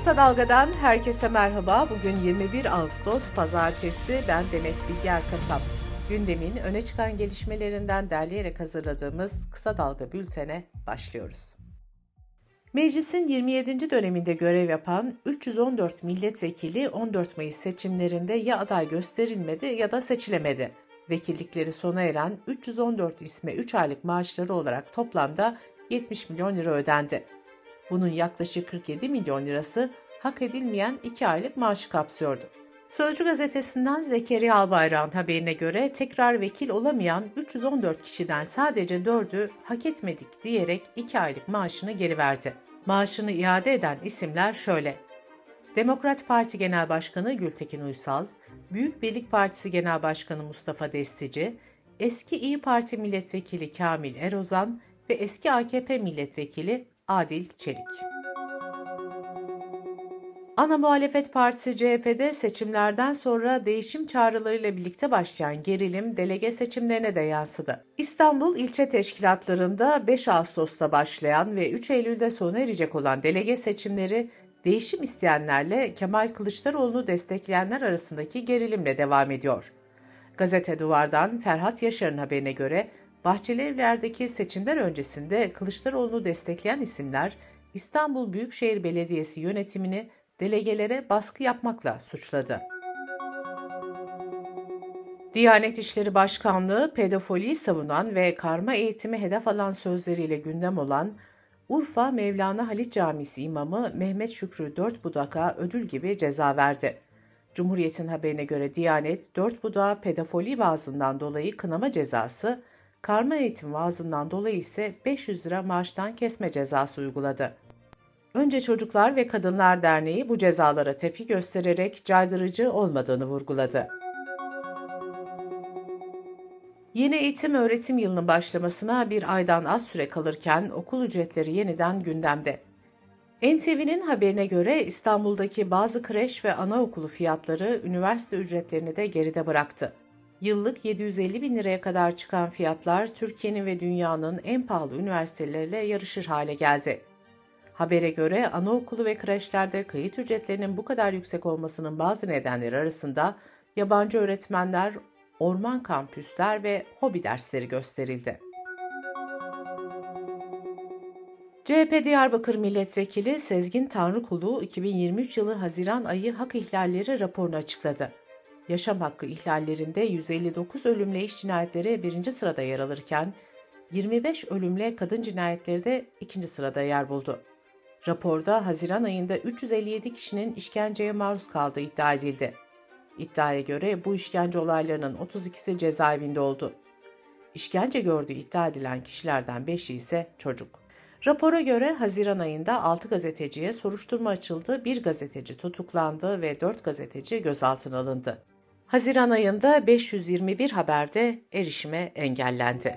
Kısa Dalga'dan herkese merhaba. Bugün 21 Ağustos Pazartesi. Ben Demet Bilge Erkasap. Gündemin öne çıkan gelişmelerinden derleyerek hazırladığımız Kısa Dalga bültene başlıyoruz. Meclisin 27. döneminde görev yapan 314 milletvekili 14 Mayıs seçimlerinde ya aday gösterilmedi ya da seçilemedi. Vekillikleri sona eren 314 isme 3 aylık maaşları olarak toplamda 70 milyon lira ödendi. Bunun yaklaşık 47 milyon lirası hak edilmeyen 2 aylık maaşı kapsıyordu. Sözcü gazetesinden Zekeriya Albayrak'ın haberine göre tekrar vekil olamayan 314 kişiden sadece 4'ü hak etmedik diyerek 2 aylık maaşını geri verdi. Maaşını iade eden isimler şöyle. Demokrat Parti Genel Başkanı Gültekin Uysal, Büyük Birlik Partisi Genel Başkanı Mustafa Destici, eski İyi Parti Milletvekili Kamil Erozan ve eski AKP Milletvekili Adil Çelik. Ana Muhalefet Partisi CHP'de seçimlerden sonra değişim çağrılarıyla birlikte başlayan gerilim delege seçimlerine de yansıdı. İstanbul ilçe teşkilatlarında 5 Ağustos'ta başlayan ve 3 Eylül'de sona erecek olan delege seçimleri değişim isteyenlerle Kemal Kılıçdaroğlu'nu destekleyenler arasındaki gerilimle devam ediyor. Gazete Duvar'dan Ferhat Yaşar'ın haberine göre Bahçelievler'deki seçimler öncesinde Kılıçdaroğlu'nu destekleyen isimler İstanbul Büyükşehir Belediyesi yönetimini delegelere baskı yapmakla suçladı. Diyanet İşleri Başkanlığı pedofiliyi savunan ve karma eğitimi hedef alan sözleriyle gündem olan Urfa Mevlana Halit Camisi imamı Mehmet Şükrü Dörtbudak'a ödül gibi ceza verdi. Cumhuriyet'in haberine göre Diyanet, Dörtbudak'a pedofili vaazından dolayı kınama cezası, karma eğitim vaazından dolayı ise 500 lira maaştan kesme cezası uyguladı. Önce Çocuklar ve Kadınlar Derneği bu cezalara tepki göstererek caydırıcı olmadığını vurguladı. Yeni eğitim öğretim yılının başlamasına bir aydan az süre kalırken okul ücretleri yeniden gündemde. NTV'nin haberine göre İstanbul'daki bazı kreş ve anaokulu fiyatları üniversite ücretlerini de geride bıraktı. Yıllık 750 bin liraya kadar çıkan fiyatlar Türkiye'nin ve dünyanın en pahalı üniversiteleriyle yarışır hale geldi. Habere göre anaokulu ve kreşlerde kayıt ücretlerinin bu kadar yüksek olmasının bazı nedenleri arasında yabancı öğretmenler, orman kampüsler ve hobi dersleri gösterildi. CHP Diyarbakır Milletvekili Sezgin Tanrıkulu 2023 yılı Haziran ayı hak ihlalleri raporunu açıkladı. Yaşam hakkı ihlallerinde 159 ölümle iş cinayetleri birinci sırada yer alırken 25 ölümle kadın cinayetleri de ikinci sırada yer buldu. Raporda Haziran ayında 357 kişinin işkenceye maruz kaldığı iddia edildi. İddiaya göre bu işkence olaylarının 32'si cezaevinde oldu. İşkence gördüğü iddia edilen kişilerden 5'i ise çocuk. Rapora göre Haziran ayında 6 gazeteciye soruşturma açıldı, 1 gazeteci tutuklandı ve 4 gazeteci gözaltına alındı. Haziran ayında 521 haberde erişime engellendi.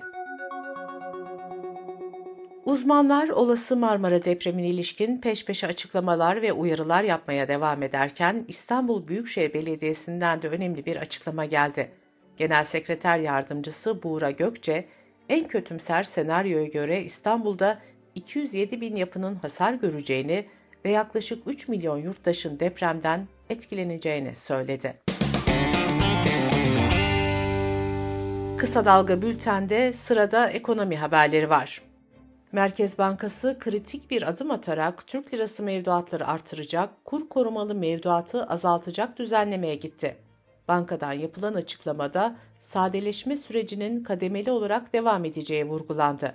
Uzmanlar olası Marmara depremine ilişkin peş peşe açıklamalar ve uyarılar yapmaya devam ederken İstanbul Büyükşehir Belediyesi'nden de önemli bir açıklama geldi. Genel Sekreter Yardımcısı Buğra Gökçe, en kötümser senaryoya göre İstanbul'da 207 bin yapının hasar göreceğini ve yaklaşık 3 milyon yurttaşın depremden etkileneceğini söyledi. Kısa Dalga Bülten'de sırada ekonomi haberleri var. Merkez Bankası kritik bir adım atarak Türk lirası mevduatları artıracak, kur korumalı mevduatı azaltacak düzenlemeye gitti. Bankadan yapılan açıklamada sadeleşme sürecinin kademeli olarak devam edeceği vurgulandı.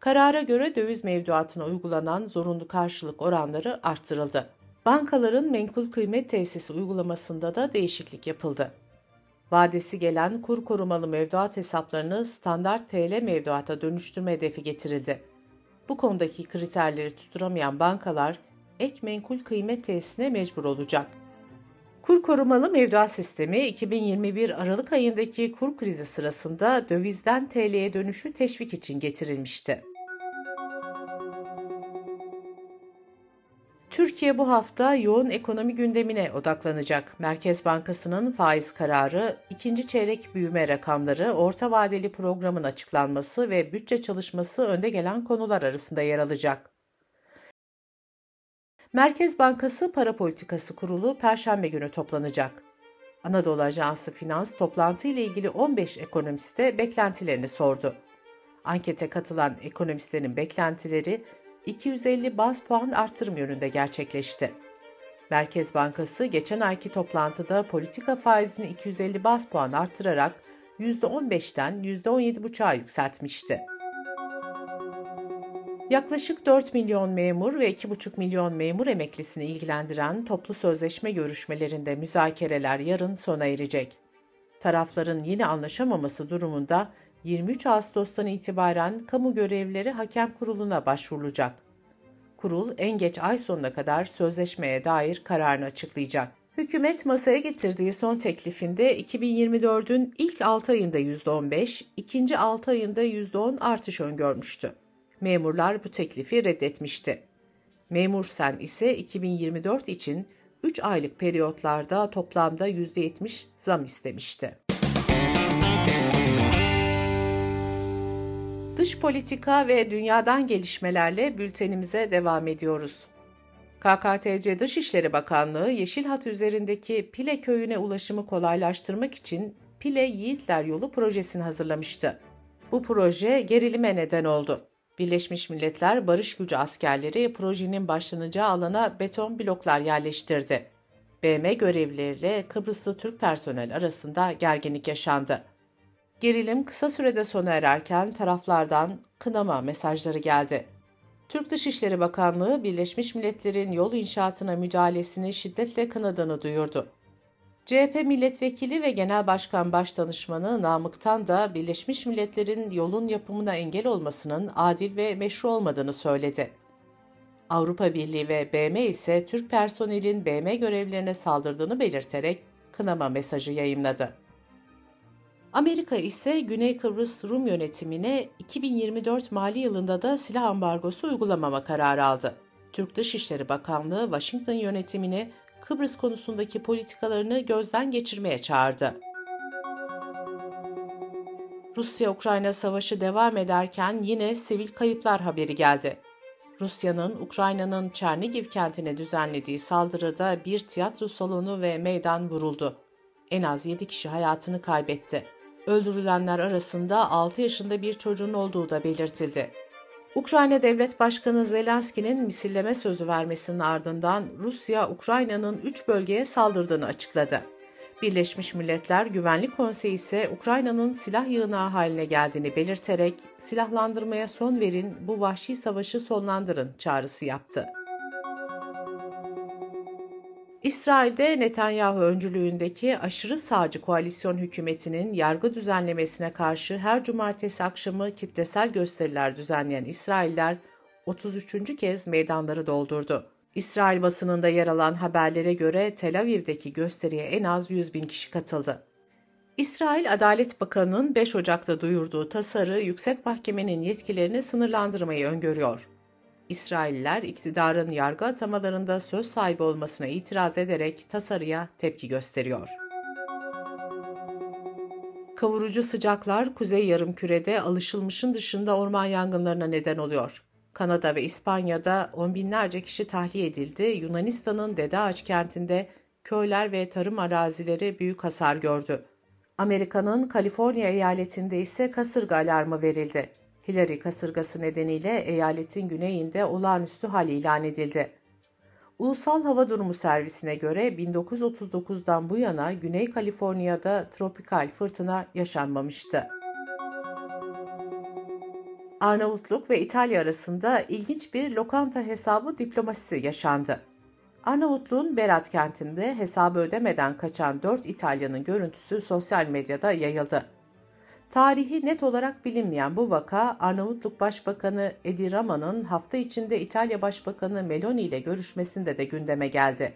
Karara göre döviz mevduatına uygulanan zorunlu karşılık oranları arttırıldı. Bankaların menkul kıymet tesisi uygulamasında da değişiklik yapıldı. Vadesi gelen kur korumalı mevduat hesaplarını standart TL mevduata dönüştürme hedefi getirildi. Bu konudaki kriterleri tutturamayan bankalar ek menkul kıymet tesisine mecbur olacak. Kur korumalı mevduat sistemi 2021 Aralık ayındaki kur krizi sırasında dövizden TL'ye dönüşü teşvik için getirilmişti. Türkiye bu hafta yoğun ekonomi gündemine odaklanacak. Merkez Bankası'nın faiz kararı, ikinci çeyrek büyüme rakamları, orta vadeli programın açıklanması ve bütçe çalışması önde gelen konular arasında yer alacak. Merkez Bankası Para Politikası Kurulu Perşembe günü toplanacak. Anadolu Ajansı Finans toplantı ile ilgili 15 ekonomiste beklentilerini sordu. Ankete katılan ekonomistlerin beklentileri 250 baz puan artırım yönünde gerçekleşti. Merkez Bankası geçen ayki toplantıda politika faizini 250 baz puan artırarak %15'ten %17,5'a yükseltmişti. Yaklaşık 4 milyon memur ve 2,5 milyon memur emeklisini ilgilendiren toplu sözleşme görüşmelerinde müzakereler yarın sona erecek. Tarafların yine anlaşamaması durumunda 23 Ağustos'tan itibaren kamu görevlileri hakem kuruluna başvurulacak. Kurul en geç ay sonuna kadar sözleşmeye dair kararını açıklayacak. Hükümet masaya getirdiği son teklifinde 2024'ün ilk 6 ayında %15, ikinci 6 ayında %10 artış öngörmüştü. Memurlar bu teklifi reddetmişti. Memur Sen ise 2024 için 3 aylık periyotlarda toplamda %70 zam istemişti. Dış politika ve dünyadan gelişmelerle bültenimize devam ediyoruz. KKTC Dışişleri Bakanlığı Yeşil Hat üzerindeki Pile köyüne ulaşımı kolaylaştırmak için Pile Yiğitler Yolu projesini hazırlamıştı. Bu proje gerilime neden oldu. Birleşmiş Milletler Barış Gücü askerleri projenin başlanacağı alana beton bloklar yerleştirdi. BM görevlileriyle Kıbrıslı Türk personel arasında gerginlik yaşandı. Gerilim kısa sürede sona ererken taraflardan kınama mesajları geldi. Türk Dışişleri Bakanlığı Birleşmiş Milletler'in yol inşaatına müdahalesini şiddetle kınadığını duyurdu. CHP milletvekili ve Genel Başkan Başdanışmanı Namık'tan da Birleşmiş Milletler'in yolun yapımına engel olmasının adil ve meşru olmadığını söyledi. Avrupa Birliği ve BM ise Türk personelin BM görevlerine saldırdığını belirterek kınama mesajı yayımladı. Amerika ise Güney Kıbrıs Rum yönetimine 2024 mali yılında da silah ambargosu uygulamama kararı aldı. Türk Dışişleri Bakanlığı Washington yönetimini Kıbrıs konusundaki politikalarını gözden geçirmeye çağırdı. Rusya-Ukrayna savaşı devam ederken yine sivil kayıplar haberi geldi. Rusya'nın Ukrayna'nın Çernigiv kentine düzenlediği saldırıda bir tiyatro salonu ve meydan vuruldu. En az 7 kişi hayatını kaybetti. Öldürülenler arasında 6 yaşında bir çocuğun olduğu da belirtildi. Ukrayna Devlet Başkanı Zelenski'nin misilleme sözü vermesinin ardından Rusya, Ukrayna'nın 3 bölgeye saldırdığını açıkladı. Birleşmiş Milletler Güvenlik Konseyi ise Ukrayna'nın silah yığınağı haline geldiğini belirterek silahlandırmaya son verin, bu vahşi savaşı sonlandırın çağrısı yaptı. İsrail'de Netanyahu öncülüğündeki aşırı sağcı koalisyon hükümetinin yargı düzenlemesine karşı her cumartesi akşamı kitlesel gösteriler düzenleyen İsrailler 33. kez meydanları doldurdu. İsrail basınında yer alan haberlere göre Tel Aviv'deki gösteriye en az 100 bin kişi katıldı. İsrail Adalet Bakanı'nın 5 Ocak'ta duyurduğu tasarı yüksek mahkemenin yetkilerini sınırlandırmayı öngörüyor. İsrailler iktidarın yargı atamalarında söz sahibi olmasına itiraz ederek tasarıya tepki gösteriyor. Kavurucu sıcaklar Kuzey Yarımküre'de alışılmışın dışında orman yangınlarına neden oluyor. Kanada ve İspanya'da on binlerce kişi tahliye edildi. Yunanistan'ın Dede Ağaç kentinde köyler ve tarım arazileri büyük hasar gördü. Amerika'nın Kaliforniya eyaletinde ise kasırga alarmı verildi. Hillary kasırgası nedeniyle eyaletin güneyinde olağanüstü hal ilan edildi. Ulusal Hava Durumu Servisine göre 1939'dan bu yana Güney Kaliforniya'da tropikal fırtına yaşanmamıştı. Arnavutluk ve İtalya arasında ilginç bir lokanta hesabı diplomasisi yaşandı. Arnavutluğun Berat kentinde hesabı ödemeden kaçan 4 İtalyanın görüntüsü sosyal medyada yayıldı. Tarihi net olarak bilinmeyen bu vaka Arnavutluk Başbakanı Edi Rama'nın hafta içinde İtalya Başbakanı Meloni ile görüşmesinde de gündeme geldi.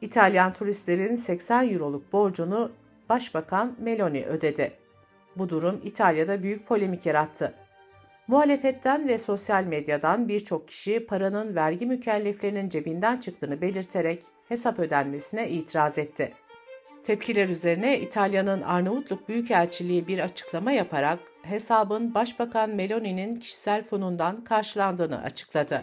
İtalyan turistlerin 80 euroluk borcunu Başbakan Meloni ödedi. Bu durum İtalya'da büyük polemik yarattı. Muhalefetten ve sosyal medyadan birçok kişi paranın vergi mükelleflerinin cebinden çıktığını belirterek hesap ödenmesine itiraz etti. Tepkiler üzerine İtalya'nın Arnavutluk Büyükelçiliği bir açıklama yaparak hesabın Başbakan Meloni'nin kişisel fonundan karşılandığını açıkladı.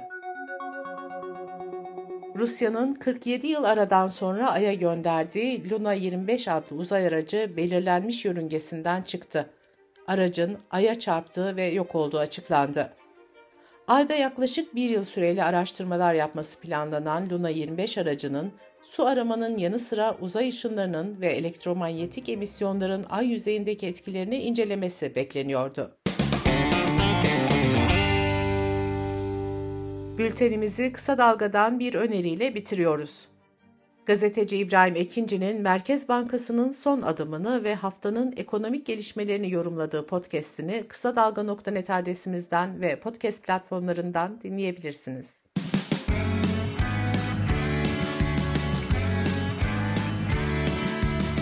Rusya'nın 47 yıl aradan sonra Ay'a gönderdiği Luna 25 adlı uzay aracı belirlenmiş yörüngesinden çıktı. Aracın Ay'a çarptığı ve yok olduğu açıklandı. Ayda yaklaşık bir yıl süreyle araştırmalar yapması planlanan Luna 25 aracının su aramanın yanı sıra uzay ışınlarının ve elektromanyetik emisyonların ay yüzeyindeki etkilerini incelemesi bekleniyordu. Bültenimizi kısa dalgadan bir öneriyle bitiriyoruz. Gazeteci İbrahim Ekinci'nin Merkez Bankası'nın son adımını ve haftanın ekonomik gelişmelerini yorumladığı podcast'ini kısa dalga.net adresimizden ve podcast platformlarından dinleyebilirsiniz.